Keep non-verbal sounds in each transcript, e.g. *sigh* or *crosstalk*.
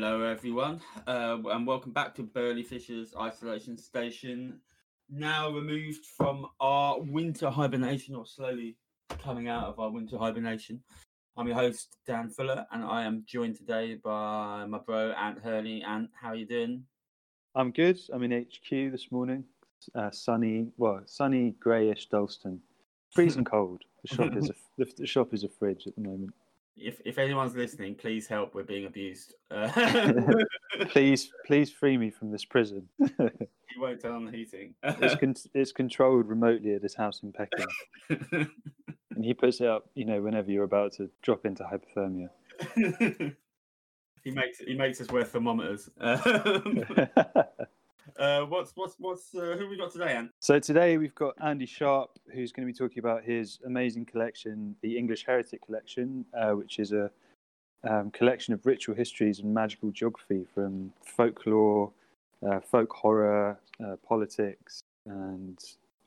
Hello, everyone, uh, and welcome back to Burley Fisher's Isolation Station. Now removed from our winter hibernation, or slowly coming out of our winter hibernation. I'm your host, Dan Fuller, and I am joined today by my bro, Ant Hurley. Ant, how are you doing? I'm good. I'm in HQ this morning. Uh, sunny, well, sunny, greyish Dalston. Freezing *laughs* cold. The shop is a the, the shop is a fridge at the moment. If if anyone's listening, please help. We're being abused. Uh, *laughs* *laughs* please, please free me from this prison. *laughs* you won't turn on the heating. it's con- it's controlled remotely at his house in Peckham, and he puts it up. You know, whenever you're about to drop into hypothermia. he makes he makes us wear thermometers. Uh, what's what's what's uh, who we got today, Anne? So today we've got Andy Sharp, who's going to be talking about his amazing collection, the English Heretic Collection, uh, which is a um, collection of ritual histories and magical geography from folklore, uh, folk horror, uh, politics, and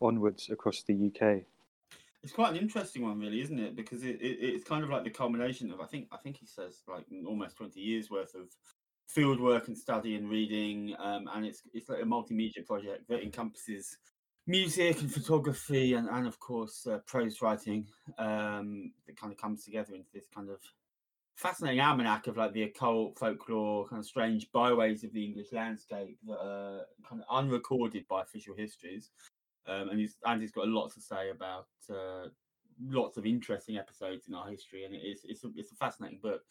onwards across the UK. It's quite an interesting one, really, isn't it? Because it, it, it's kind of like the culmination of I think I think he says like almost twenty years worth of field work and study and reading, um, and it's it's like a multimedia project that encompasses music and photography and, and of course uh, prose writing um, that kind of comes together into this kind of fascinating almanac of like the occult folklore kind of strange byways of the english landscape that are kind of unrecorded by official histories um, and he's andy's got a lot to say about uh, lots of interesting episodes in our history and it's it's a, it's a fascinating book.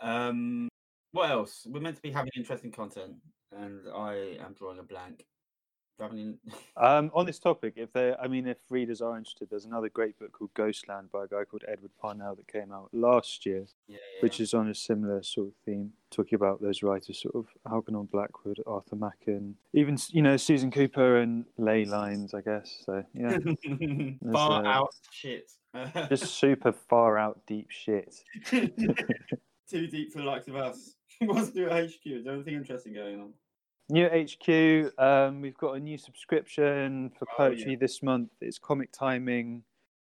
Um, what else? We're meant to be having interesting content, and I am drawing a blank. *laughs* Um, on this topic, if they, I mean, if readers are interested, there's another great book called Ghostland by a guy called Edward Parnell that came out last year, yeah, yeah. which is on a similar sort of theme, talking about those writers, sort of Algernon Blackwood, Arthur Machen, even you know Susan Cooper and Ley Lines, I guess. So yeah, *laughs* far uh, out shit, just super far out deep shit. *laughs* Too deep for the likes of us. What's new at HQ? Is there anything interesting going on? New HQ, um, we've got a new subscription for oh, poetry yeah. this month. It's Comic Timing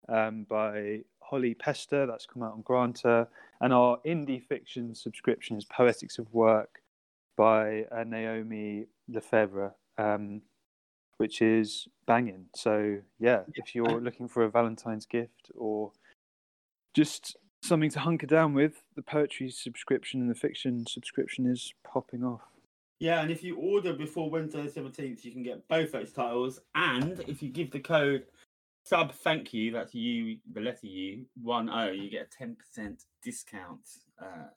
um, by Holly Pester. That's come out on Granta. And our indie fiction subscription is Poetics of Work by uh, Naomi Lefebvre, um, which is banging. So, yeah, if you're looking for a Valentine's gift or just something to hunker down with. The poetry subscription and the fiction subscription is popping off. Yeah, and if you order before Wednesday the seventeenth, you can get both those titles. And if you give the code sub thank you, that's you, the letter U, one O, you get a ten percent discount uh,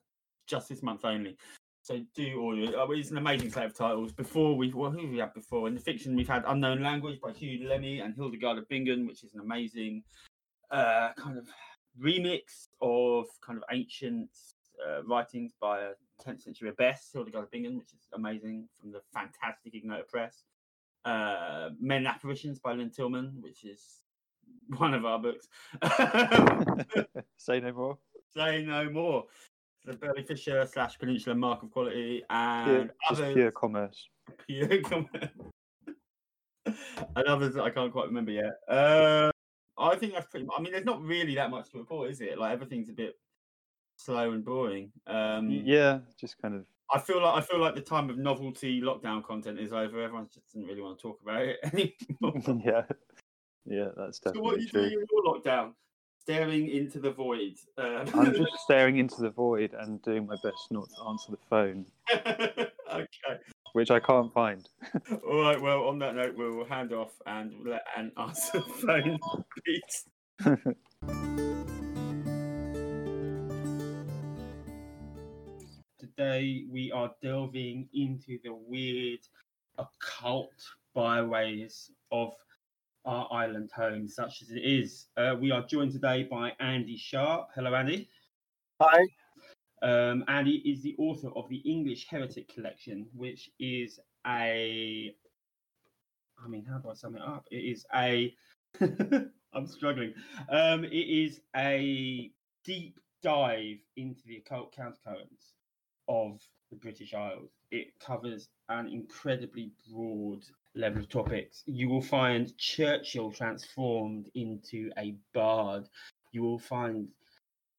just this month only. So do order. Oh, it's an amazing set of titles. Before we, well, who we had before in the fiction, we've had Unknown Language by Huw Lemmey and Hildegard of Bingen, which is an amazing uh, kind of remix of kind of ancient uh, writings by a 10th century abbess, Hildegard of Bingen, which is amazing from the fantastic Ignota Press. Uh, Men Apparitions by Lynne Tillman, which is one of our books. *laughs* Say no more. Say no more. The Burley Fisher slash Peninsula Mark of Quality and pure, others, pure commerce. Pure commerce. *laughs* and others that I can't quite remember yet. Uh, I think that's pretty. I mean, there's not really that much to report, is it? Like everything's a bit slow and boring. Um, yeah, just kind of. I feel like I feel like the time of novelty lockdown content is over. Everyone just doesn't really want to talk about it *laughs* anymore. *laughs* yeah, yeah, that's definitely. So what are you true. doing in your lockdown? Staring into the void. Um... I'm *laughs* just staring into the void and doing my best not to answer the phone. okay which I can't find. *laughs* All right. Well, on that note, we'll hand off and let Anne answer the phone, *laughs* please. Today we are delving into the weird occult byways of our island home, such as it is. Uh, we are joined today by Andy Sharp. Hello, Andy. Hi. Um, and he is the author of the English Heretic Collection, which is a. I mean, how do I sum it up? It is a. *laughs* I'm struggling. Um, it is a deep dive into the occult countercurrents of the British Isles. It covers an incredibly broad level of topics. You will find Churchill transformed into a bard. You will find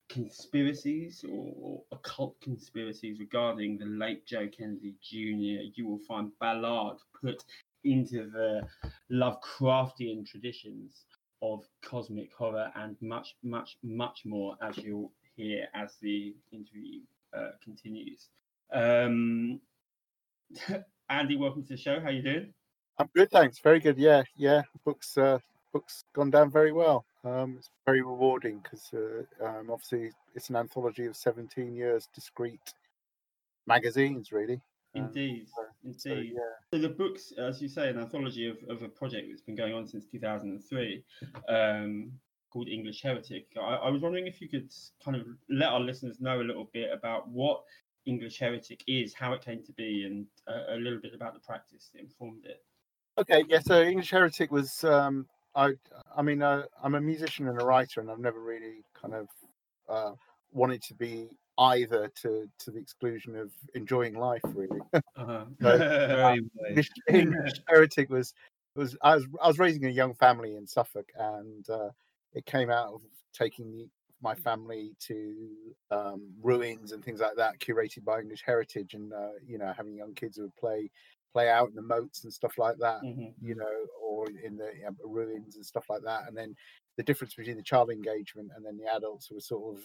conspiracies or, or, occult conspiracies regarding the late Joe Kennedy Jr., you will find Ballard put into the Lovecraftian traditions of cosmic horror and much, much, much more, as you'll hear as the interview uh, continues. Um, *laughs* Andy, welcome to the show. How you doing? I'm good, thanks. Very good. Yeah, yeah. Books, uh, books gone down very well. Um, it's very rewarding because uh, um, obviously it's an anthology of 17 years discrete magazines, really. Um, indeed, so, indeed. So, yeah. so, the books, as you say, an anthology of, of a project that's been going on since 2003, um, called English Heretic. I, I, was wondering if you could kind of let our listeners know a little bit about what English Heretic is, how it came to be, and uh, a little bit about the practice that informed it. Okay, yeah. So English Heretic was um, I I mean uh, I'm a musician and a writer, and I've never really kind of uh, wanted to be either to to the exclusion of enjoying life really. Uh-huh. *laughs* *laughs* uh, *laughs* English, English Heretic was was I was I was raising a young family in Suffolk, and uh, it came out of taking the, my family to um, ruins and things like that, curated by English Heritage, and uh, you know having young kids who would play play out in the moats and stuff like that, mm-hmm. you know, or in the you know, ruins and stuff like that. And then the difference between the child engagement and then the adults who were sort of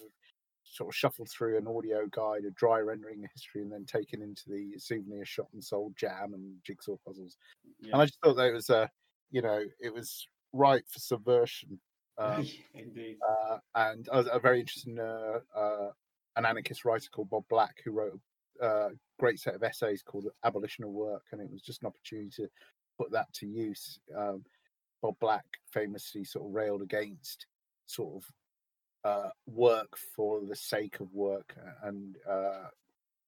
sort of shuffled through an audio guide, a dry rendering of history, and then taken into the souvenir shop and sold jam and jigsaw puzzles. Yeah. And I just thought that it was a, uh, you know, it was right for subversion. Um, *laughs* Indeed. Uh, and I was uh, very interested in uh, uh, an anarchist writer called Bob Black who wrote a great set of essays called Abolition of Work, and it was just an opportunity to put that to use. Um, Bob Black famously sort of railed against sort of uh, work for the sake of work and uh,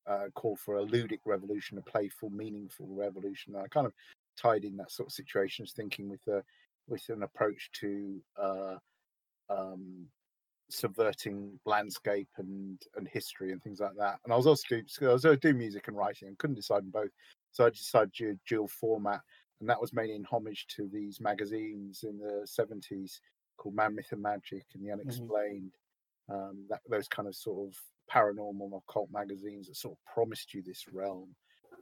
uh, called for a ludic revolution, a playful, meaningful revolution. And I kind of tied in that sort of situations thinking with a with an approach to uh, um, subverting landscape and and history and things like that. And I was also do, I was also do music and writing and couldn't decide on both, so I decided to do dual format, and that was mainly in homage to these magazines in the seventies called Man, Myth, and Magic and The mm-hmm. Unexplained. Mm-hmm. Um, that those kind of sort of paranormal occult magazines that sort of promised you this realm,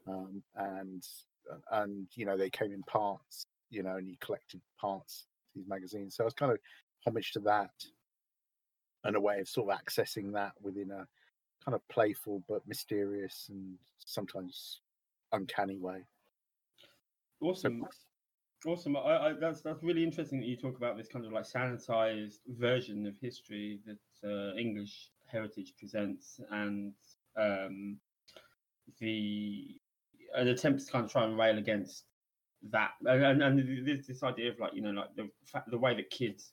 um, and and you know they came in parts, you know, and you collected parts these magazines. So I was kind of homage to that and a way of sort of accessing that within a kind of playful but mysterious and sometimes uncanny way. Awesome. So, awesome. I, I, that's that's really interesting that you talk about this kind of like sanitized version of history that uh, English heritage presents, and um, the an attempt to kind of try and rail against that, and, and, and this, this idea of like you know like the the way that kids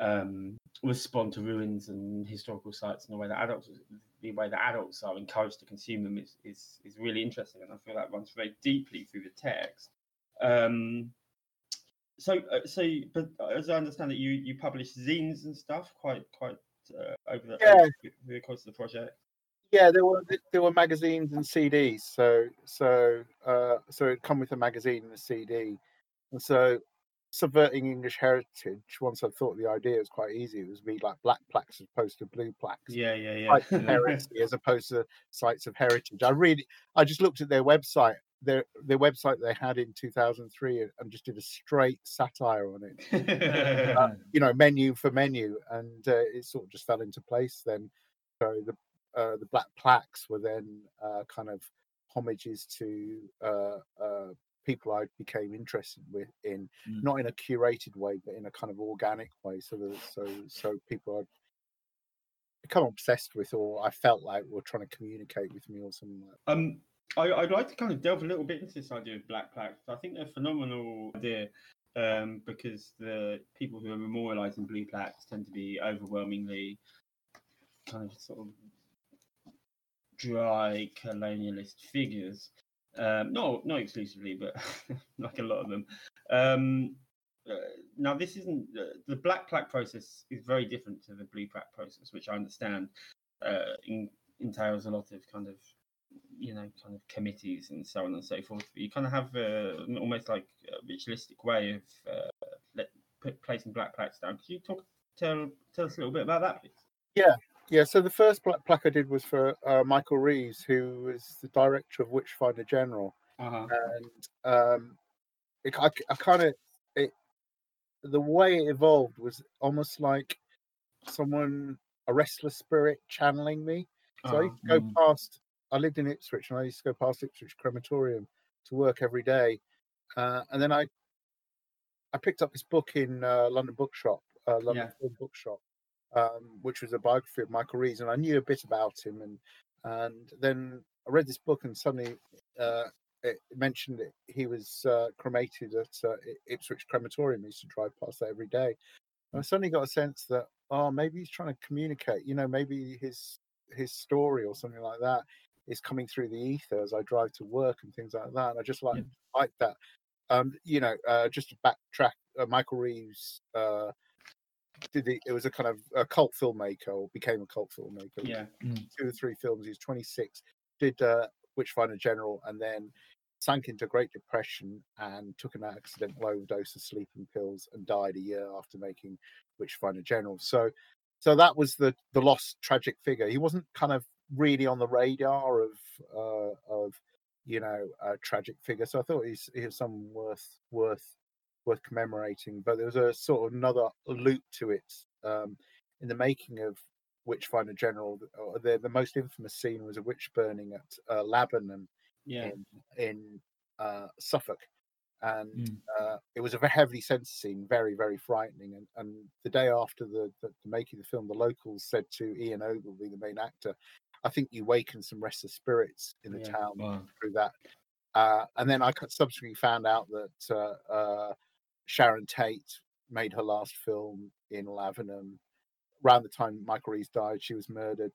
um, respond to ruins and historical sites in the way that adults the way that adults are encouraged to consume them is is, is really interesting and I feel that runs very deeply through the text. Um, so uh, so but as I understand it you you publish zines and stuff quite quite uh, over the, yeah. over the course of the project. Yeah, there were there were magazines and CDs. So so uh, so it come with a magazine and a CD, and so subverting English heritage, once I thought the idea was quite easy, it was be like black plaques as opposed to blue plaques. Yeah, yeah, yeah. Like *laughs* heresy as opposed to sites of heritage. I really, I just looked at their website, their their website they had in 2003, and just did a straight satire on it. uh, *laughs* you know, menu for menu, and uh, it sort of just fell into place. Then, so the uh, the black plaques were then uh, kind of homages to uh, uh, people I became interested with in mm. not in a curated way, but in a kind of organic way. So that, so so people I'd become obsessed with, or I felt like were trying to communicate with me, or something like. That. Um, I, would like to kind of delve a little bit into this idea of black plaques. I think they're a phenomenal idea. Um, because the people who are memorializing blue plaques tend to be overwhelmingly kind of sort of dry colonialist figures um, no, not exclusively, but *laughs* like a lot of them. Um, uh, now, this isn't uh, the black plaque process is very different to the blue plaque process, which I understand uh, in, entails a lot of kind of you know kind of committees and so on and so forth. But you kind of have uh, almost like a ritualistic way of uh, let, put, placing black plaques down. Could you talk tell tell us a little bit about that, please? Yeah, Yeah, so the first pla- plaque I did was for uh, Michael Reeves, who was the director of Witchfinder General, Uh-huh. and um, it, I, I kind of it the way it evolved was almost like someone a restless spirit channeling me. So I used to go Mm. past. I lived in Ipswich, and I used to go past Ipswich Crematorium to work every day. Uh, and then I, I picked up this book in uh, London Bookshop, uh, London Yeah. Bookshop, um, which was a biography of Michael Reeves, and I knew a bit about him. And and then I read this book, and suddenly uh, it mentioned that he was uh, cremated at uh, Ipswich Crematorium. I used to drive past that every day. And I suddenly got a sense that oh, maybe he's trying to communicate. You know, maybe his his story or something like that is coming through the ether as I drive to work and things like that. And I just like like that. Um, you know, uh, just to backtrack, uh, Michael Reeves uh, did the, it was a kind of a cult filmmaker or became a cult filmmaker. Yeah. two or three films. He was 26. Did uh, Witchfinder General, and then sank into Great Depression and took an accidental overdose of sleeping pills and died a year after making Witchfinder General. So, so that was the the lost tragic figure. He wasn't kind of really on the radar of uh, of you know a tragic figure. So I thought he's he was someone worth worth worth commemorating. But there was a sort of another loop to it um, in the making of Witchfinder General. uh, The the most infamous scene was a witch burning at uh, Yeah. in in uh, Suffolk, and Mm. uh, it was a very heavily censored scene, very very frightening. And, and the day after the, the, the making of the film, the locals said to Ian Ogilvy, the main actor, "I think you wakened some restless spirits in the Yeah. town Wow. through that." Uh, and then I subsequently found out that uh, uh, Sharon Tate made her last film in Lavenham. Around the time Michael Reeves died, she was murdered.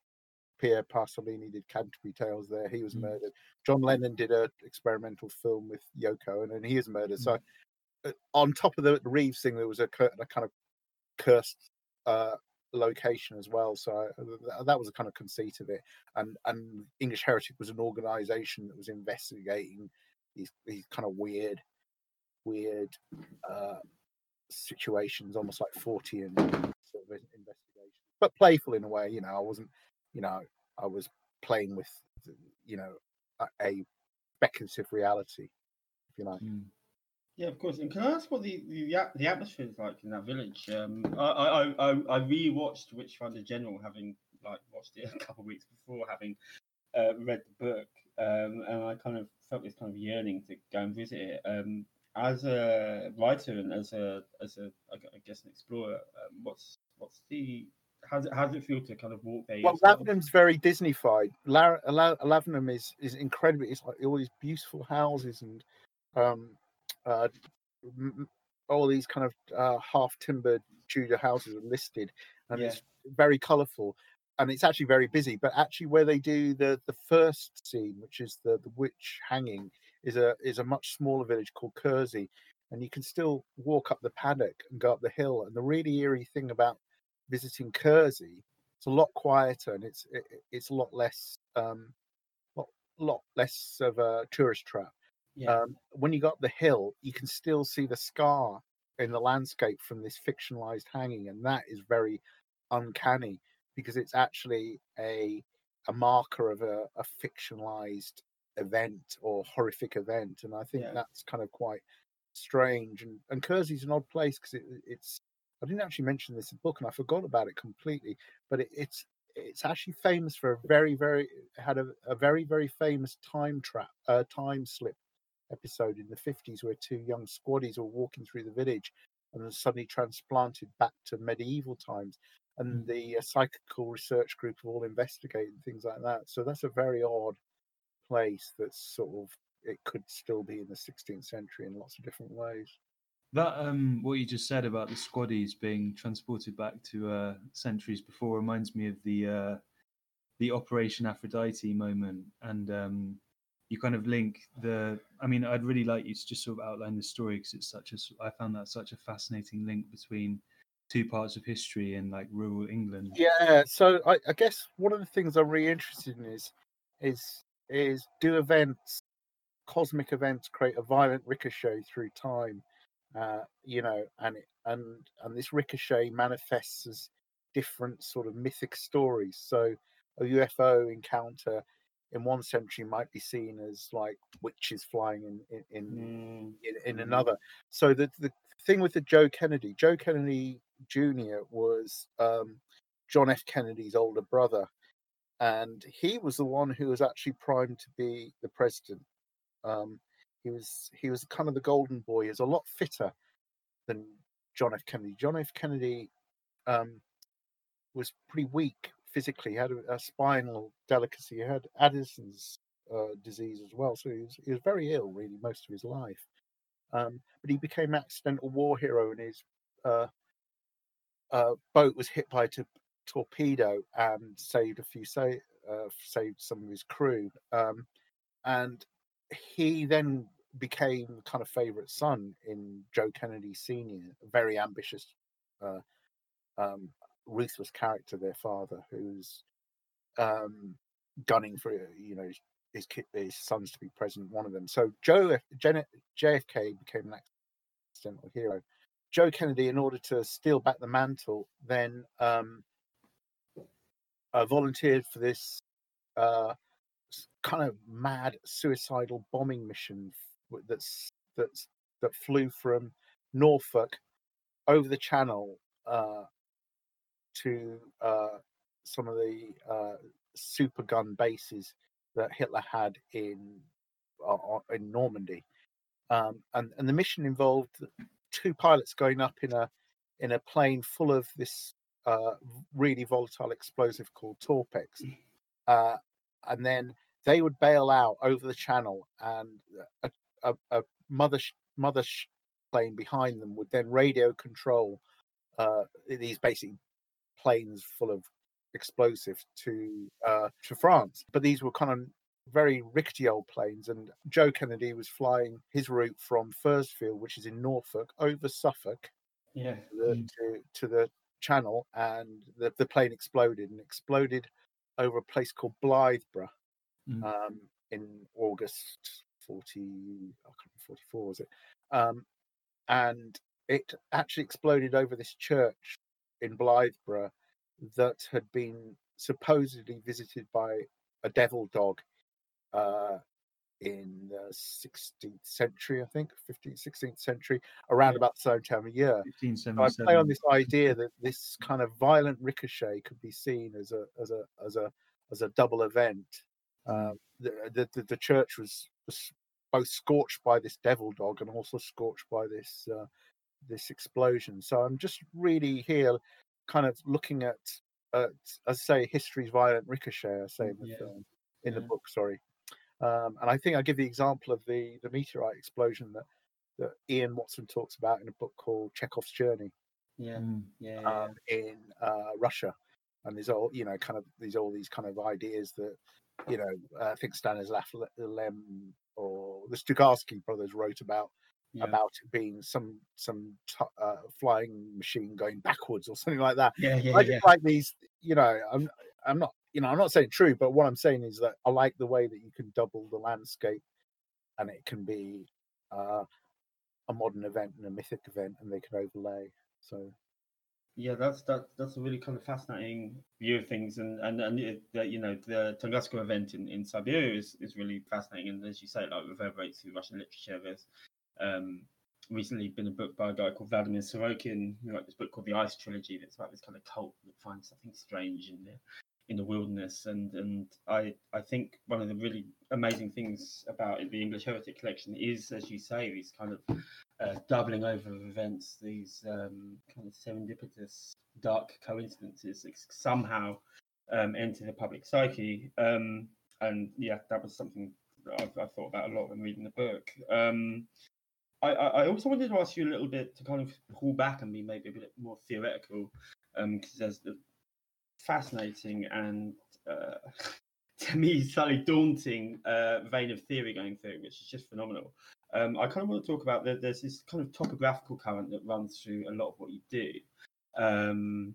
Pierre Pasolini did Canterbury Tales there. He was Mm. murdered. John Lennon did a experimental film with Yoko, and then he was murdered. So, uh, on top of the, Reeves thing, there was a, a kind of cursed uh, location as well. So uh, th- that was a kind of conceit of it. And and English Heritage was an organisation that was investigating these these kind of weird, weird uh, situations, almost like Fortean sort of in- investigation, but playful in a way. You know, I wasn't, you know, I was playing with, you know, a, a speculative reality, if you like. Mm. Yeah, of course. And can I ask what the the, the atmosphere is like in that village? Um, I I I, I I rewatched Witchfinder General, having like watched it *laughs* a couple of weeks before having uh, read the book, um, and I kind of felt this kind of yearning to go and visit it. Um, as a writer and as a as a I guess an explorer, um, what's what's the how does it, how does it feel to kind of walk there? Well, yourself? Lavenham's very Disneyfied. La- La- Lavenham is is incredibly. It's like all these beautiful houses and um, uh, m- all these kind of uh, half timbered Tudor houses are listed, and Yeah. it's very colourful. And it's actually very busy. But actually, where they do the the first scene, which is the the witch hanging, is a is a much smaller village called Kersey, and you can still walk up the paddock and go up the hill. And the really eerie thing about visiting Kersey it's a lot quieter and it's it, it- it's a lot less um lot, lot less of a tourist trap yeah, um when you go up the hill you can still see the scar in the landscape from this fictionalized hanging and that is very uncanny because it's actually a a marker of a, a fictionalized event or horrific event and i think Yeah. that's kind of quite strange and and Kersey's an odd place because it, it's I didn't actually mention this in the book and I forgot about it completely, but it, it's it's actually famous for a very very had a, a very very famous time trap uh, time slip episode in the 50s where two young squaddies were walking through the village and then suddenly transplanted back to medieval times and the uh, psychical research group have all investigated things like that so that's a very odd place that's sort of it could still be in the 16th century in lots of different ways That um, what you just said about the squaddies being transported back to uh, centuries before reminds me of the uh, the Operation Aphrodite moment, and um, you kind of link the. I mean, I'd really like you to just sort of outline the story because it's such a. I found that such a fascinating link between two parts of history in like rural England. Yeah, so I, I guess one of the things I'm really interested in is is is do events, cosmic events, create a violent ricochet through time, uh, you know, and it, and and this ricochet manifests as different sort of mythic stories. So a UFO encounter in one century might be seen as like witches flying in in in, Mm, in, in Mhm. another. So the the thing with the Joe Kennedy, Joe Kennedy Jr. was um, John F. Kennedy's older brother, and he was the one who was actually primed to be the president. Um, he was he was kind of the golden boy. He was a lot fitter than John F. Kennedy. John F. Kennedy um, was pretty weak physically. He had a, a spinal delicacy. He had Addison's uh, disease as well, so he was he was very ill really most of his life. Um, but he became accidental war hero, and his uh, uh, boat was hit by a t- torpedo and saved a few sa- uh, saved some of his crew. Um, and he then became kind of favorite son in Joe Kennedy Senior, a very ambitious, uh, um, ruthless character. Their father, who's um, gunning for you know his his sons to be president. One of them. So Joe Jen- JFK became an accidental hero. Joe Kennedy, in order to steal back the mantle, then um, uh, volunteered for this uh, kind of mad suicidal bombing mission that's that's that flew from Norfolk over the Channel uh, to uh, some of the uh, super gun bases that Hitler had in in Normandy, um, and and the mission involved two pilots going up in a in a plane full of this uh, really volatile explosive called Torpex, uh, and then they would bail out over the channel, and a, a, a mother sh- mother sh- plane behind them would then radio control uh, these basic planes full of explosives to uh, to France. But these were kind of very rickety old planes, and Joe Kennedy was flying his route from Fersfield, which is in Norfolk, over Suffolk yeah. to the, Mm. to, to the channel, and the, the plane exploded and exploded over a place called Blythburgh Mm. um, in August 40, I can't remember, 44 was it? Um, and it actually exploded over this church in Blythburgh that had been supposedly visited by a devil dog uh, in the 16th century, I think, 15th, 16th century, around Yeah. about the same time of year. So I play on this idea that this kind of violent ricochet could be seen as a as a as a as a double event. Um, the, the the church was, was both scorched by this devil dog and also scorched by this uh, this explosion. So I'm just really here, kind of looking at, at as I say, history's violent ricochet. I say in the Yeah. film, in the book. Sorry, um, and I think I give the example of the the meteorite explosion that that Ian Watson talks about in a book called Chekhov's Journey Yeah. Mm. Yeah. yeah. um, in uh, Russia, and there's all you know, kind of these all these kind of ideas that you know, uh, I think Stanislav Le- Lem or the Strugatsky brothers wrote about yeah. about it being some some t- uh, flying machine going backwards or something like that. yeah. Yeah. I Yeah. just like these, you know, I'm I'm not you know I'm not saying true, but what I'm saying is that I like the way that you can double the landscape, and it can be uh, a modern event and a mythic event, and they can overlay. So Yeah, that's that, that's a really kind of fascinating view of things, and and and it, that you know the Tunguska event in, in Siberia is, is really fascinating, and as you say, like reverberates through Russian literature. There's um, recently been a book by a guy called Vladimir Sorokin, who wrote this book called the Ice Trilogy. That's about this kind of cult that finds something strange in the in the wilderness, and and I I think one of the really amazing things about it, the English Heretic Collection is, as you say, these kind of uh, doubling over of events, these um, kind of serendipitous dark coincidences that somehow um, enter the public psyche. Um, and yeah, that was something that I've, I've thought about a lot when reading the book. Um, I, I I also wanted to ask you a little bit to kind of pull back and be maybe a bit more theoretical, because there's the fascinating and uh, *laughs* to me slightly daunting uh, vein of theory going through, which is just phenomenal. Um, I kind of want to talk about that. There's this kind of topographical current that runs through a lot of what you do, um,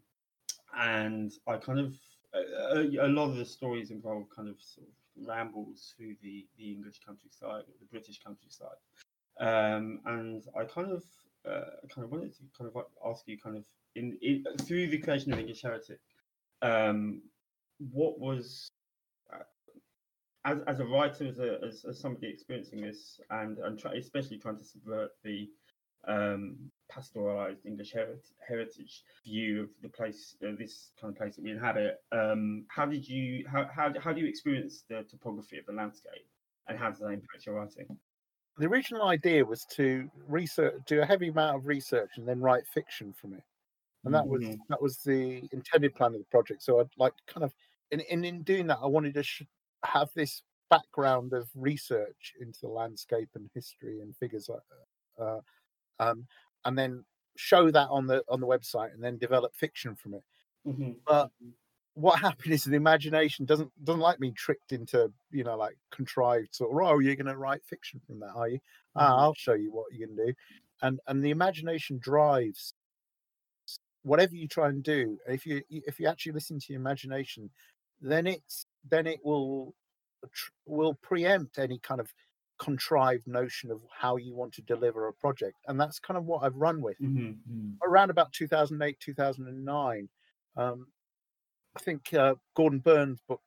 and I kind of a, a, lot of the stories involve kind of sort of rambles through the the English countryside or the British countryside, um, and I kind of uh, kind of wanted to kind of ask you, kind of in, in through the creation of English Heretic, um, what was uh, as as a writer, as a as, as somebody experiencing this, and and try, especially trying to subvert the um, pastoralized English heritage, view of the place, uh, this kind of place that we inhabit. Um, how did you how, how how do you experience the topography of the landscape, and how does that impact your writing? The original idea was to research, do a heavy amount of research, and then write fiction from it, and that was Mhm. that was the intended plan of the project. So I'd like kind of, in in, in doing that, I wanted to sh- have this background of research into the landscape and history and figures like uh, um, and then show that on the on the website and then develop fiction from it. Mm-hmm. But what *laughs* happened is the imagination doesn't doesn't like being tricked into you know like contrived sort of oh you're going to write fiction from that are you ah, I'll show you what you can do and and the imagination drives whatever you try and do if you if you actually listen to your imagination then it's then it will will preempt any kind of contrived notion of how you want to deliver a project and that's kind of what I've run with. Mm-hmm. around about 2008 2009 um, i think uh, gordon burn's book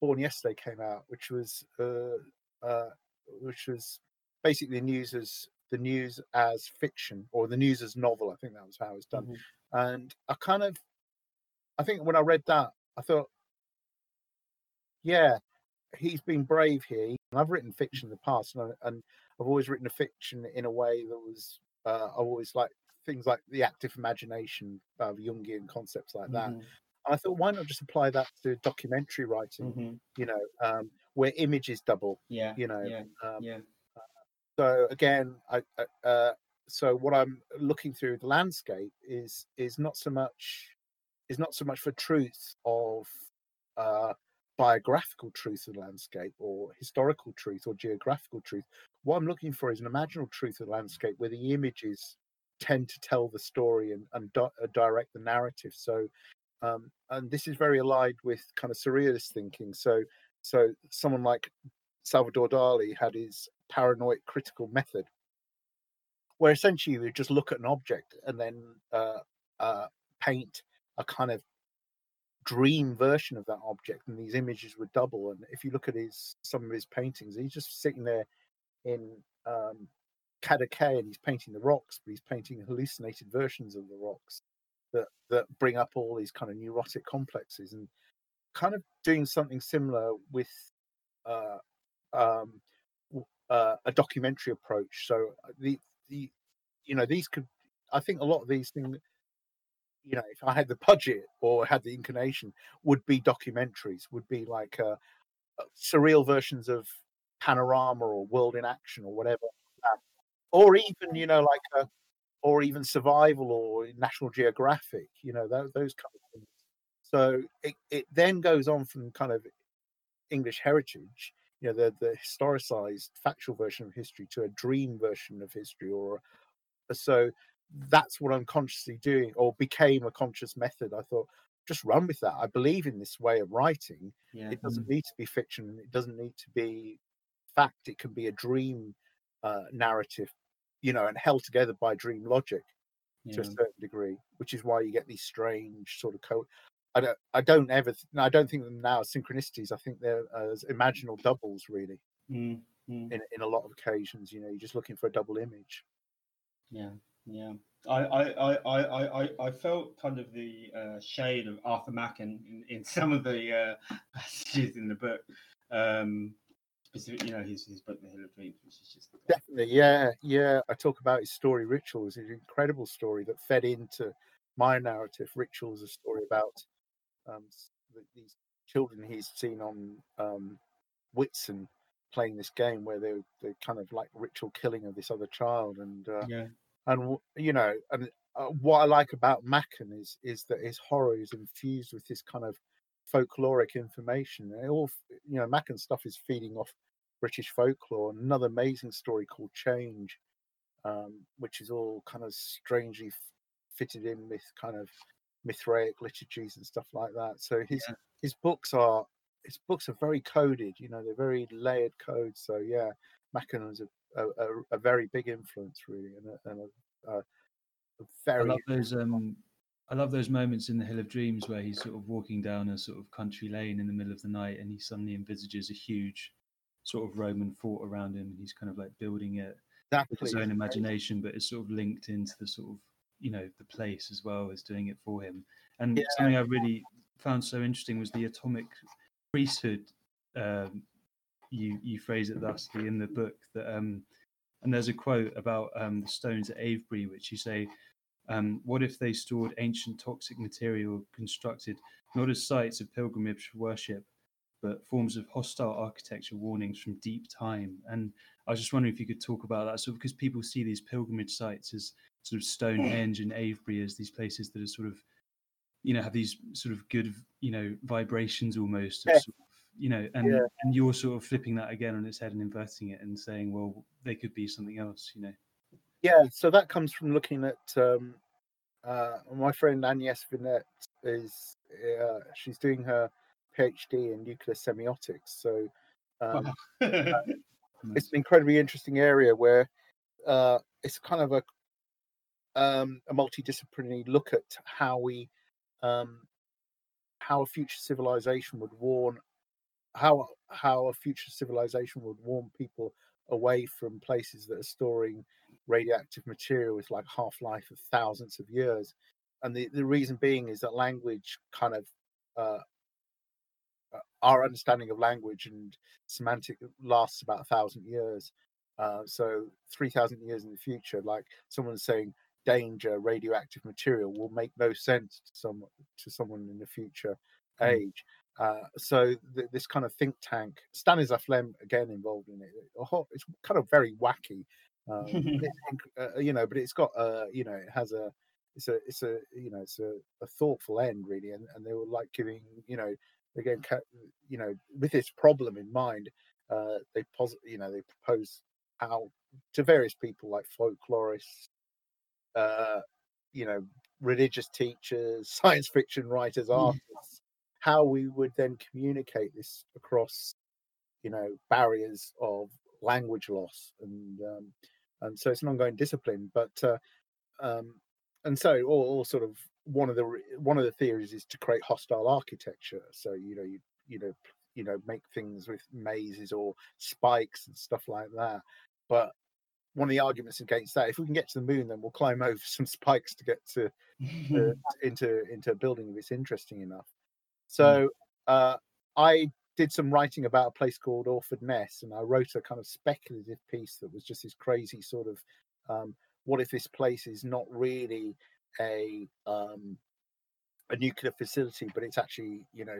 born yesterday came out which was uh, uh, which was basically news as the news as fiction or the news as novel i think that was how it was done and i kind of i think when i read that i thought yeah he's been brave here and i've written fiction in the past and, I, and i've always written a fiction in a way that was uh, i always like things like the active imagination of jungian concepts like that and i thought why not just apply that to documentary writing Mm-hmm. you know um, where images double Yeah. you know Yeah. um, Yeah. so again i I- uh, so what i'm looking through the landscape is is not so much is not so much for truth of uh biographical truth of the landscape or historical truth or geographical truth. What i'm looking for is an imaginal truth of the landscape where the images tend to tell the story and, and di- uh, direct the narrative. So um and this is very allied with kind of surrealist thinking. So so someone like salvador dali had his paranoid critical method where essentially you just look at an object and then uh, uh, paint a kind of dream version of that object and these images would double and if you look at his some of his paintings he's just sitting there in um Cadaqués and he's painting the rocks but he's painting hallucinated versions of the rocks that that bring up all these kind of neurotic complexes and kind of doing something similar with uh um uh, a documentary approach. So uh, the the you know these could i think a lot of these things you know if i had the budget or had the inclination would be documentaries would be like uh, uh, surreal versions of panorama or world in action or whatever or even you know like uh, or even survival or national geographic you know those, those kind of things. So it, it then goes on from kind of english heritage you know the the historicized factual version of history to a dream version of history or so that's what i'm consciously doing or became a conscious method. I thought just run with that. I believe in this way of writing. Yeah. it doesn't need to be fiction it doesn't need to be fact. It can be a dream uh, narrative you know and held together by dream logic to a certain degree which is why you get these strange sort of co i don't i don't ever th- i don't think them now as synchronicities i think they're as imaginal doubles really Mm, mm. in, in a lot of occasions you know you're just looking for a double image Yeah, yeah. I, I, I, I, I, I- felt kind of the uh, shade of Arthur Machen in, in some of the uh, *laughs* passages in the book. Um, specific, you know, his his book, The Hill of Dreams, which is just Definitely, yeah, yeah. I talk about his story, Rituals, an incredible story that fed into my narrative. Rituals, a story about um, these children he's seen on um, Whitsun playing this game where they're, they're kind of like ritual killing of this other child, and uh, yeah, and you know, and uh, what I like about Machen is is that his horror is infused with this kind of folkloric information. And it all, you know, Machen's stuff is feeding off British folklore. Another amazing story called Change, um, which is all kind of strangely fitted in with kind of Mithraic liturgies and stuff like that. So his Yeah. his books are his books are very coded. You know, they're very layered codes. So yeah, Machen was a a, a, a very big influence really, and a, and a, uh, very. I love those. Um, I love those moments in the Hill of Dreams where he's sort of walking down a sort of country lane in the middle of the night, and he suddenly envisages a huge sort of Roman fort around him, and he's kind of like building it exactly. with his own imagination, but it's sort of linked into the sort of you know the place as well as doing it for him. And Yeah. something I really found so interesting was the atomic priesthood. Um, you you phrase it thusly in the book that um, and there's a quote about um, the stones at Avebury, which you say, um, "What if they stored ancient toxic material constructed not as sites of pilgrimage worship, but forms of hostile architecture warnings from deep time?" And I was just wondering if you could talk about that, sort of because people see these pilgrimage sites as sort of Stonehenge and Avebury as these places that are sort of, you know, have these sort of good, you know, vibrations almost. Of Yeah. sort of, you know, and Yeah. and you're sort of flipping that again on its head and inverting it and saying, well, they could be something else, you know. Yeah, so that comes from looking at um, uh, my friend Agnes Vinet is uh, she's doing her PhD in nuclear semiotics. So um, *laughs* it's an incredibly interesting area where uh, it's kind of a um, a multidisciplinary look at how we um, how a future civilization would warn how how a future civilization would warn people away from places that are storing radioactive material with like half life of thousands of years and the, the reason being is that language kind of uh, uh, our understanding of language and semantic lasts about a thousand years uh, so 3000 years in the future like someone saying danger radioactive material will make no sense to someone to someone in the future Mm. age uh, so th- this kind of think tank stanislav lem again involved in it it's kind of very wacky um, *laughs* uh, you know but it's got a, you know it has a it's a it's a you know it's a, a thoughtful end really and, and they were like giving you know again you know with this problem in mind uh they pos you know they propose how to various people like folklorists uh you know religious teachers *laughs* science fiction writers artists how we would then communicate this across you know barriers of language loss and um and so it's an ongoing discipline but uh um and so all, all sort of one of the one of the theories is to create hostile architecture. So you know you you know you know make things with mazes or spikes and stuff like that. But one of the arguments against that if we can get to the moon then we'll climb over some spikes to get to *laughs* into into a building if it's interesting enough. So uh i did some writing about a place called orford ness and i wrote a kind of speculative piece that was just this crazy sort of um what if this place is not really a um a nuclear facility but it's actually you know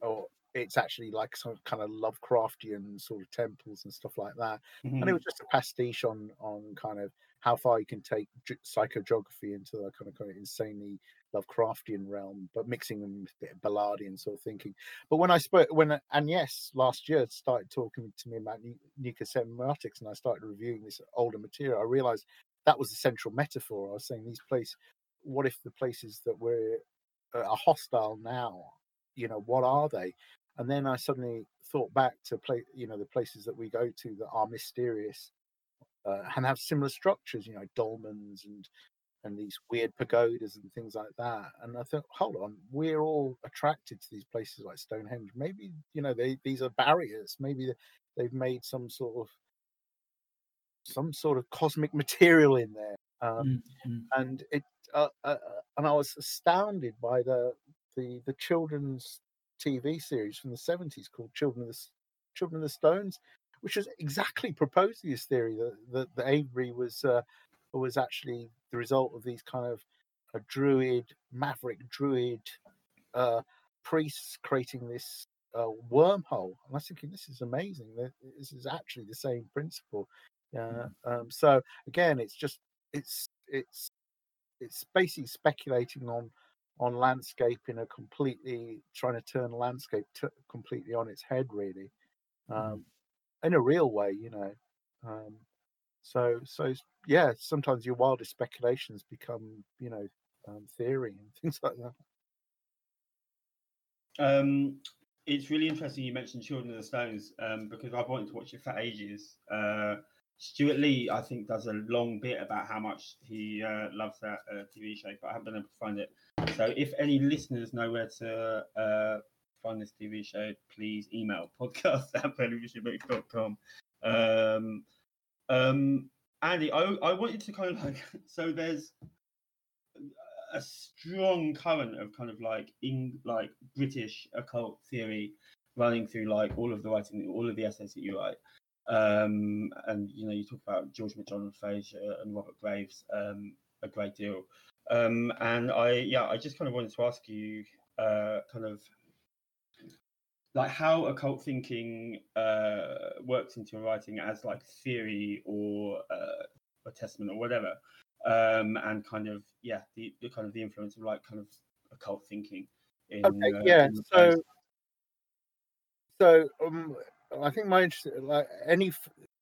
or it's actually like some kind of lovecraftian sort of temples and stuff like that and it was just a pastiche on on kind of how far you can take ge- psychogeography into the kind of, kind of insanely Lovecraftian realm, but mixing them with a bit of Ballardian sort of thinking. But when I spoke, when Agnes last year started talking to me about nu- nuclear semiotics, and I started reviewing this older material, I realised that was the central metaphor. I was saying these places. What if the places that we're uh, hostile now? You know, what are they? And then I suddenly thought back to play, you know, the places that we go to that are mysterious uh, and have similar structures, you know, dolmens and and these weird pagodas and things like that. And I thought, hold on, we're all attracted to these places like Stonehenge. Maybe you know they these are barriers. Maybe they've made some sort of some sort of cosmic material in there. Um, Mm, mm. and it uh, uh, and I was astounded by the the the children's TV series from the seventies called Children of the Children of the Stones, which was exactly proposing this theory that that, that Avery was uh, was actually the result of these kind of a druid maverick druid uh, priests creating this uh, wormhole. And I was thinking this is amazing. This is actually the same principle. Uh, um, so again, it's just it's it's it's basically speculating on on landscape in a completely trying to turn landscape t- completely on its head really um in a real way you know um so so yeah sometimes your wildest speculations become you know um, theory and *laughs* things like that Um, it's really interesting you mentioned Children of the Stones um, because I've wanted to watch it for ages. Uh, Stewart Lee, I think, does a long bit about how much he uh, loves that uh, TV show, but I haven't been able to find it. So, if any listeners know where to uh, find this TV show, please email *laughs* podcast at. Um, um, Andy, I, I wanted to kind of like, *laughs* so there's a strong current of kind of like in like British occult theory running through like all of the writing, all of the essays that you write. Um, and you know, you talk about George MacDonald Fraser and Robert Graves um, a great deal. Um, and I, yeah, I just kind of wanted to ask you, uh, kind of like how occult thinking uh, works into your writing as like theory or uh, a testament or whatever, um, and kind of yeah, the, the kind of the influence of like kind of occult thinking. In, okay, uh, yeah. So, plays. so um, I think my interest, like any,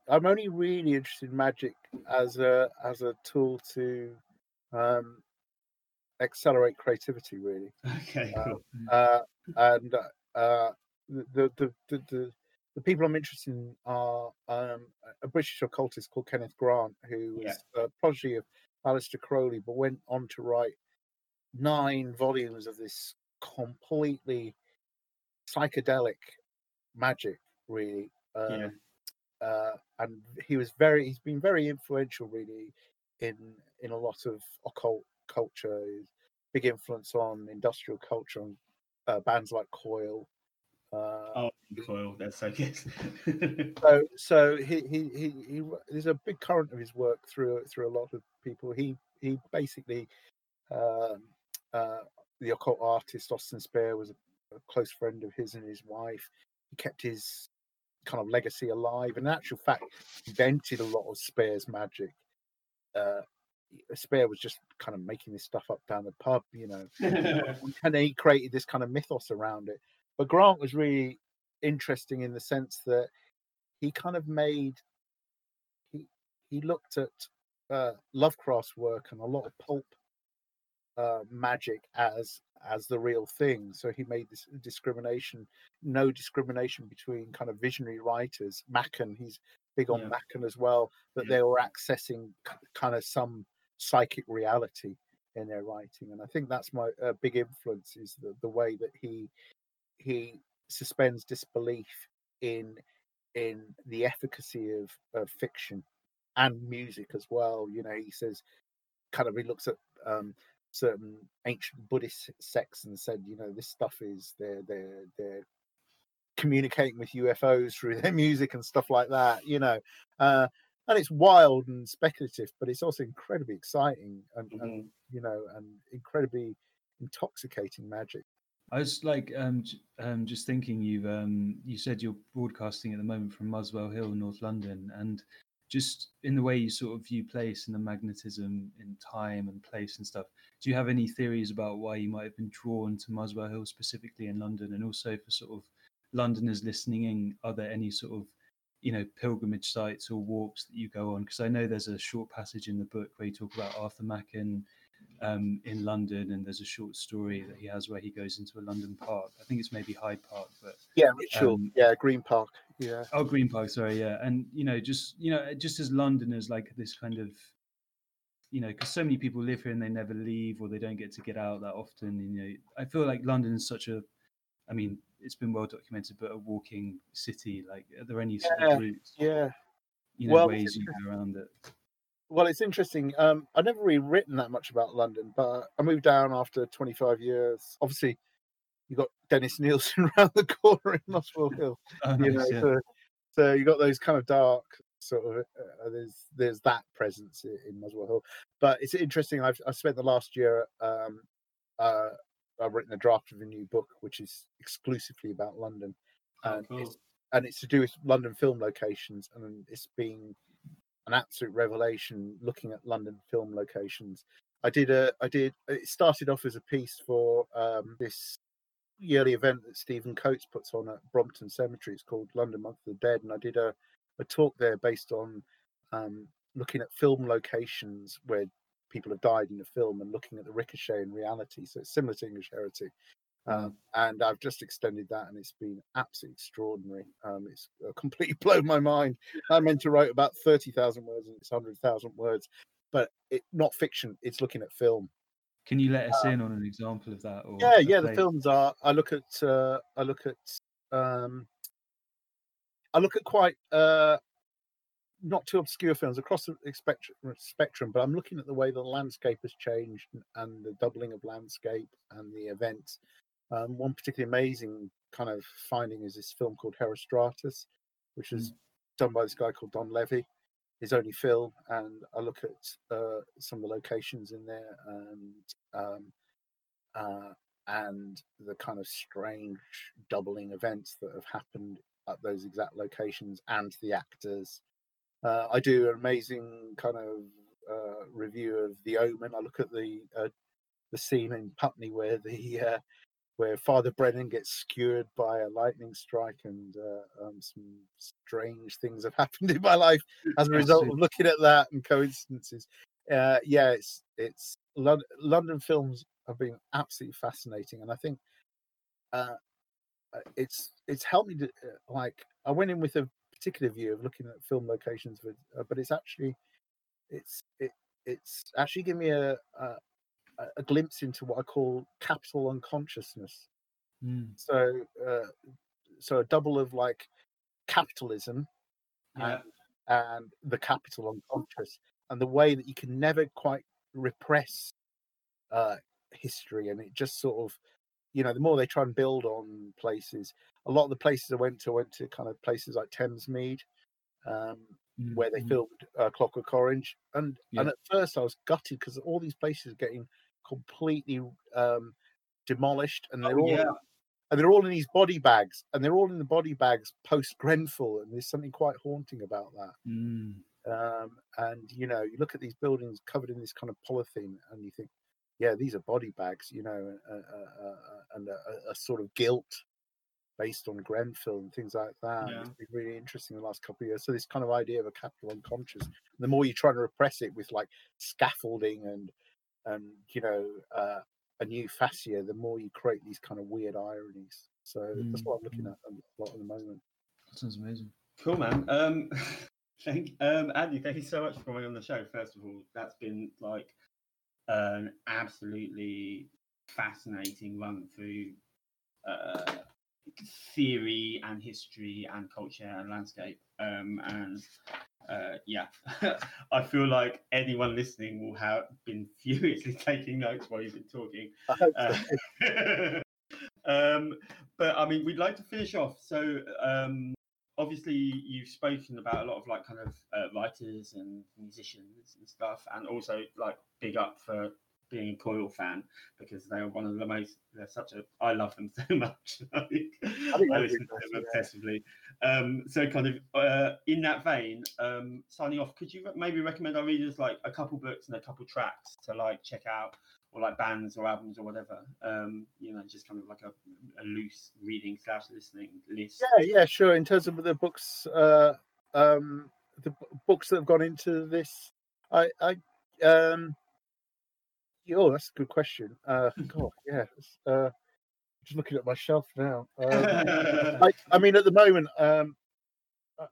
I'm only really interested in magic as a as a tool to um, accelerate creativity, really. okay, uh, cool. uh, and uh, the, the the the the people I'm interested in are um, a British occultist called Kenneth Grant, who was Yeah. a prodigy of Aleister Crowley, but went on to write nine volumes of this completely psychedelic magic, really. Um, Yeah. uh, and he was very he's been very influential really in in a lot of occult culture He's big influence on industrial culture and uh, bands like coil uh, Oh, *laughs* coil, that's so good. *laughs* so so he, he he he there's a big current of his work through through a lot of people he he basically um uh the occult artist austin spare was a, a close friend of his and his wife he kept his kind of legacy alive. And in actual fact invented a lot of spare's magic. Uh spare was just kind of making this stuff up down the pub you know. *laughs* And he created this kind of mythos around it. But Grant was really interesting in the sense that he kind of made he he looked at uh, Lovecraft's work and a lot of pulp uh, magic as as the real thing. So he made this discrimination, no discrimination between kind of visionary writers. Machen, he's big on Yeah. Machen as well, that Yeah. they were accessing kind of some psychic reality in their writing, and I think that's my uh, big influence is the, the way that he he suspends disbelief in in the efficacy of, of fiction and music as well. You know, he says kind of he looks at um, certain ancient Buddhist sects and said, you know, this stuff is they're they're they're communicating with UFOs through their music and stuff like that. You know, uh, and it's wild and speculative, but it's also incredibly exciting and, and Mhm. you know and incredibly intoxicating magic. I was like, um, um, just thinking. You've um, you said you're broadcasting at the moment from Muswell Hill, North London, and just in the way you sort of view place and the magnetism in time and place and stuff. Do you have any theories about why you might have been drawn to Muswell Hill specifically in London, and also for sort of Londoners listening in? Are there any sort of you know pilgrimage sites or walks that you go on? Because I know there's a short passage in the book where you talk about Arthur Machen um, in London, and there's a short story that he has where he goes into a London park. I think it's maybe Hyde Park, but Yeah, Ritual. Um, yeah, Green Park. Yeah. oh, Green Park, sorry, yeah. And you know, just you know, just as Londoners, like this kind of, you know, because so many people live here and they never leave or they don't get to get out that often. and, You know, I feel like London is such a, I mean, it's been well documented, but a walking city. Like, are there any sort Yeah, of routes, Yeah. you know, Well, ways you go around it? Well, it's interesting. Um, I've never really written that much about London, but I moved down after 25 years. Obviously, you got Dennis *laughs* Nilsen around the corner in Muswell Hill. *laughs* Oh, You nice, know, yeah. so, so you got those kind of dark sort of. Uh, there's there's that presence i- in Muswell Hill, but it's interesting. I've I've spent the last year. Um, uh, I've written a draft of a new book, which is exclusively about London, Oh, and cool. it's and it's to do with London film locations, and it's been an absolute revelation looking at London film locations. I did a, I did. It started off as a piece for um, this yearly event that Stephen Coates puts on at Brompton Cemetery. It's called London Month of the Dead, and I did a, a talk there based on um, looking at film locations where people have died in the film and looking at the ricochet in reality. So it's similar to English Heretic. Um, and I've just extended that, and it's been absolutely extraordinary. Um, it's uh, *laughs* completely blown my mind. I meant to write about thirty thousand words, and it's hundred thousand words, but it not fiction. It's looking at film. Can you let us in on an example of that? Or Yeah, yeah. The films are. I look at. Uh, I look at. Um, I look at quite uh, not too obscure films across the spectrum, but I'm looking at the way the landscape has changed and the doubling of landscape and the events. Um, one particularly amazing kind of finding is this film called Herostratus, which is done by this guy called Don Levy. His only film, and I look at uh, some of the locations in there, and um, uh, and the kind of strange doubling events that have happened at those exact locations and the actors. Uh, I do an amazing kind of uh, review of The Omen. I look at the uh, the scene in Putney where the uh, where Father Brennan gets skewered by a lightning strike, and uh, um, some strange things have *laughs* happened in my life as a result of looking at that and coincidences. Uh, yeah, it's it's Lon- London films have been absolutely fascinating, and I think uh, uh, it's it's helped me to uh, like I went in with a particular view of looking at film locations, with, uh, but it's actually it's it it's actually given me a, a a- glimpse into what I call capital unconsciousness. Mm, So uh, so a double of like capitalism Yeah. and the capital unconscious and the way that you can never quite repress uh, history and it just sort of you know the more they try and build on places a lot of the places i went to I went to kind of places like thamesmead um, mm, where they mm. filmed uh, clockwork orange and Yeah. and at first i was gutted because all these places are getting completely um, demolished and they're Oh, all yeah. and they're all in these body bags and they're all in the body bags post grenfell and there's something quite haunting about that Mm, um, and you know you look at these buildings covered in this kind of polythene and you think yeah these are body bags you know uh, uh, uh, and a, a- a sort of guilt based on grenfell and things like that Yeah. it's been really interesting the last couple of years so this kind of idea of a capital unconscious the more you try to repress it with like scaffolding and and you know uh, a new fascia the more you create these kind of weird ironies so that's Mm, what i'm looking mm. at a lot at the moment that sounds amazing. Cool, man. Um, *laughs* thank um, Andy. Thank you so much for coming on the show. First of all, that's been like an absolutely fascinating run through uh, theory and history and culture and landscape. Um, and uh, yeah, *laughs* I feel like anyone listening will have been *laughs* furiously taking notes while you've been talking. So. Uh, *laughs* um, but I mean, we'd like to finish off. So, um, obviously, you've spoken about a lot of like kind of uh, writers and musicians and stuff, and also like big up for being a Coil fan because they are one of the most. They're such a. I love them *laughs* so much. like, I, they're listen to them obsessively. Um, so, kind of uh, in that vein, um, signing off. Could you maybe recommend our readers like a couple books and a couple tracks to like check out? or like bands or albums or whatever. Um, you know, just kind of like a, a loose reading slash listening list. Yeah, yeah, sure. In terms of the books, uh, um, the b- books that have gone into this, I, I, um, oh, that's a good question. Uh, God, yeah. Uh, just looking at my shelf now. Um, *laughs* I, I mean, at the moment, um, uh,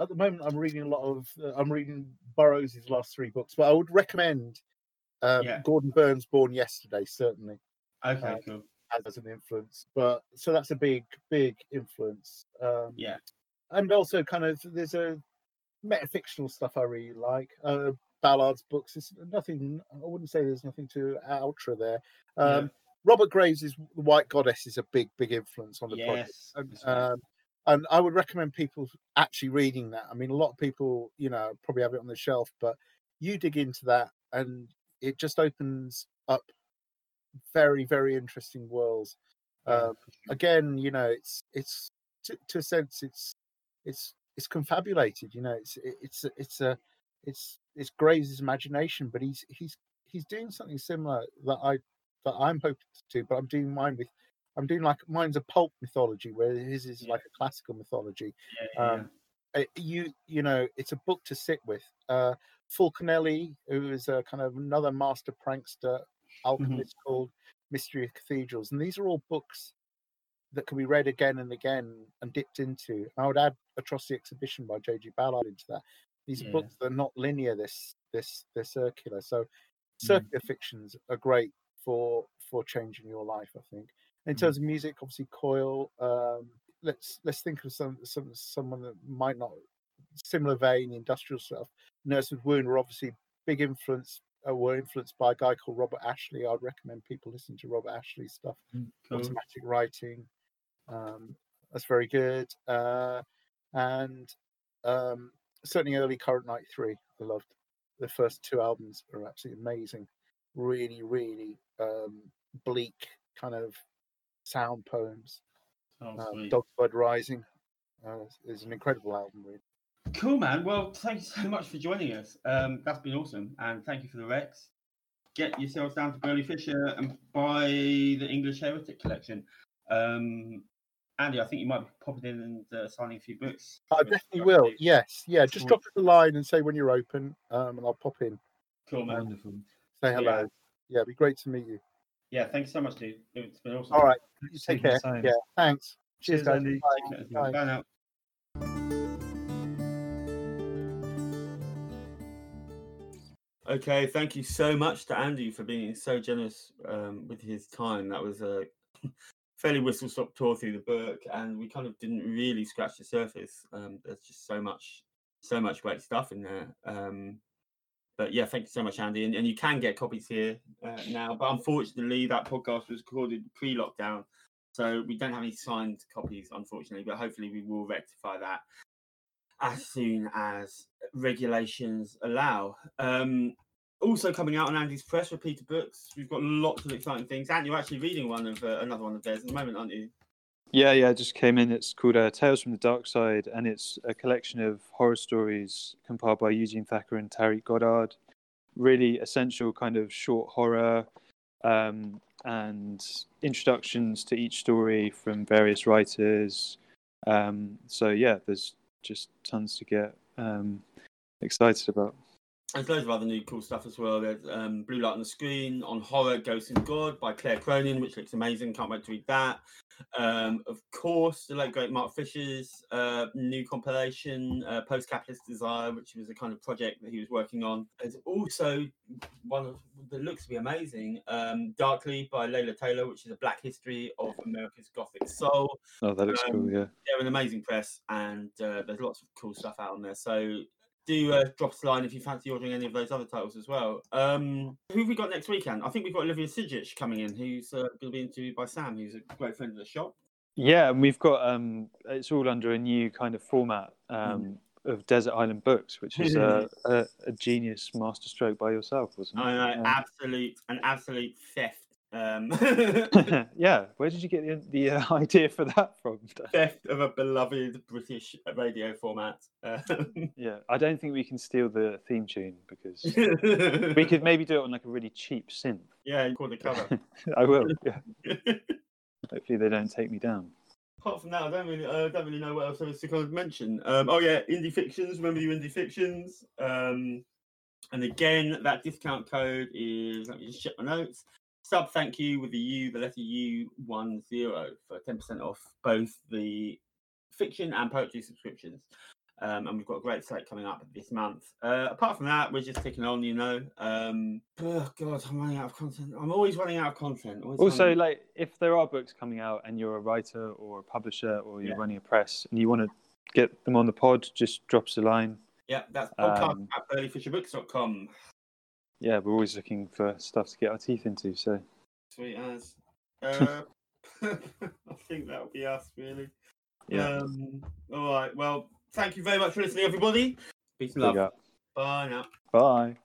at the moment, I'm reading a lot of. Uh, I'm reading Burroughs' last three books, but I would recommend um, Yeah. Gordon Burn's Born Yesterday. Certainly okay, uh, cool. has an influence, but so that's a big, big influence. Um, Yeah. and also kind of there's a metafictional stuff I really like. Uh, Ballard's books. It's nothing. I wouldn't say there's nothing to ultra there. Um, Yeah. Robert Graves' The White Goddess is a big, big influence on the project. And, um, and I would recommend people actually reading that. I mean, a lot of people, you know, probably have it on the shelf, but you dig into that, and it just opens up very, very interesting worlds. Um, again, you know, it's it's to, to a sense, it's it's it's confabulated. You know, it's it- it's a- it's a it's it's Graves' imagination, but he's he's he's doing something similar that I that I'm hoping to do, but I'm doing mine with I'm doing like mine's a pulp mythology, where his is Yeah. like a classical mythology. yeah, Um, uh, you you know, it's a book to sit with. Uh, Fulcanelli, who is a kind of another master prankster, alchemist called Mystery of Cathedrals, and these are all books that can be read again and again and dipped into. I would add Atrocity Exhibition by J.G. Ballard into that. These Yeah. books are not linear. This this they're circular. So Mm. circular fictions are great for for changing your life. I think. In Mm. terms of music, obviously Coil. Um, let's let's think of some some someone that might not similar vein, industrial stuff. Nurse with Wound were obviously big influence. Uh, were influenced by a guy called Robert Ashley. I'd recommend people listen to Robert Ashley's stuff Cool. automatic writing. Um, that's very good. Uh, and um, certainly early Current Night 3, I loved. The first two albums are absolutely amazing. Really, really um, bleak kind of sound poems. Oh, Um, sweet. Dog's Blood Rising uh, is an incredible album, really. Cool, man. Well, thank you so much for joining us. Um, that's been awesome, and thank you for the Rex. Get yourselves down to Burley Fisher and buy the English Heretic collection. Um, Andy, I think you might be popping in and uh, signing a few books. I definitely will. Steve. Yes. Yeah. Just Cool. drop us a line and say when you're open, um, and I'll pop in. Cool, man. Wonderful. Say hello. Yeah, it'd be great to meet you. Yeah, thanks so much, dude. It's been awesome. All right. You Thanks take care. Yeah. Thanks. Cheers, Cheers, guys. Andy. Bye. Bye. Bye now. Okay, thank you so much to Andy for being so generous um, with his time. That was a fairly whistle stop tour through the book, and we kind of didn't really scratch the surface. Um, there's just so much, so much great stuff in there. Um, but yeah, thank you so much, Andy. And, and you can get copies here uh, now, but unfortunately, that podcast was recorded pre-lockdown, so we don't have any signed copies, unfortunately. But hopefully, we will rectify that as soon as regulations allow. Um, also coming out on Andy's press, Repeater Books. We've got lots of exciting things. And you're actually reading one of uh, another one of theirs at the moment, aren't you? Yeah, yeah, it just came in. It's called uh, Tales from the Dark Side, and it's a collection of horror stories compiled by Eugene Thacker and Tariq Goddard. Really essential kind of short horror um, and introductions to each story from various writers. Um, so, yeah, there's just tons to get um, excited about. There's loads of other new cool stuff as well. There's um, Blue Light on the Screen on Horror, Ghost and God by Claire Cronin, which looks amazing. Can't wait to read that. Um, of course, the late great Mark Fisher's uh, new compilation, uh, Post Capitalist Desire, which was a kind of project that he was working on. There's also one of that looks to be amazing, um, Darkly by Leila Taylor, which is a black history of America's Gothic soul Oh, that looks cool, Um, yeah. they're an amazing press and uh, there's lots of cool stuff out on there. So do uh, drop us a line if you fancy ordering any of those other titles as well. Um, who have we got next weekend? I think we've got Olivia Sudjic coming in, who's uh, going to be interviewed by Sam, who's a great friend of the shop. Yeah, and we've got um, it's all under a new kind of format um, of Desert Island Books, which is a, *laughs* a, a genius masterstroke by yourself, wasn't it? I know, absolute, an absolute theft. Um, *laughs* *laughs* yeah, where did you get the, the uh, *laughs* idea for that from? theft of a beloved British radio format. Um, Yeah, I don't think we can steal the theme tune because we could maybe do it on like a really cheap synth. yeah, call the cover. I will. Yeah. Hopefully they don't take me down. apart from that, I don't really, I don't really know what else there is to kind of mention. Um, oh yeah, indie fictions. Remember you indie fictions. Um, and again, that discount code is. Let me just check my notes. Sub thank you with the U, the letter U one zero for ten percent off both the fiction and poetry subscriptions. Um, and we've got a great site coming up this month. Uh, apart from that, we're just ticking on, you know. Um, oh God, I'm running out of content. I'm always running out of content. always Also, running- like if there are books coming out and you're a writer or a publisher or you're Yeah. running a press and you want to get them on the pod, just drop us a line. yeah, that's podcast um, at burleyfisherbooks.com. Yeah, we're always looking for stuff to get our teeth into. So Sweet as. *laughs* Uh, *laughs* I think that'll be us, really. yeah, Um, all right. Well, thank you very much for listening, everybody. Peace and love. Bye now. Bye.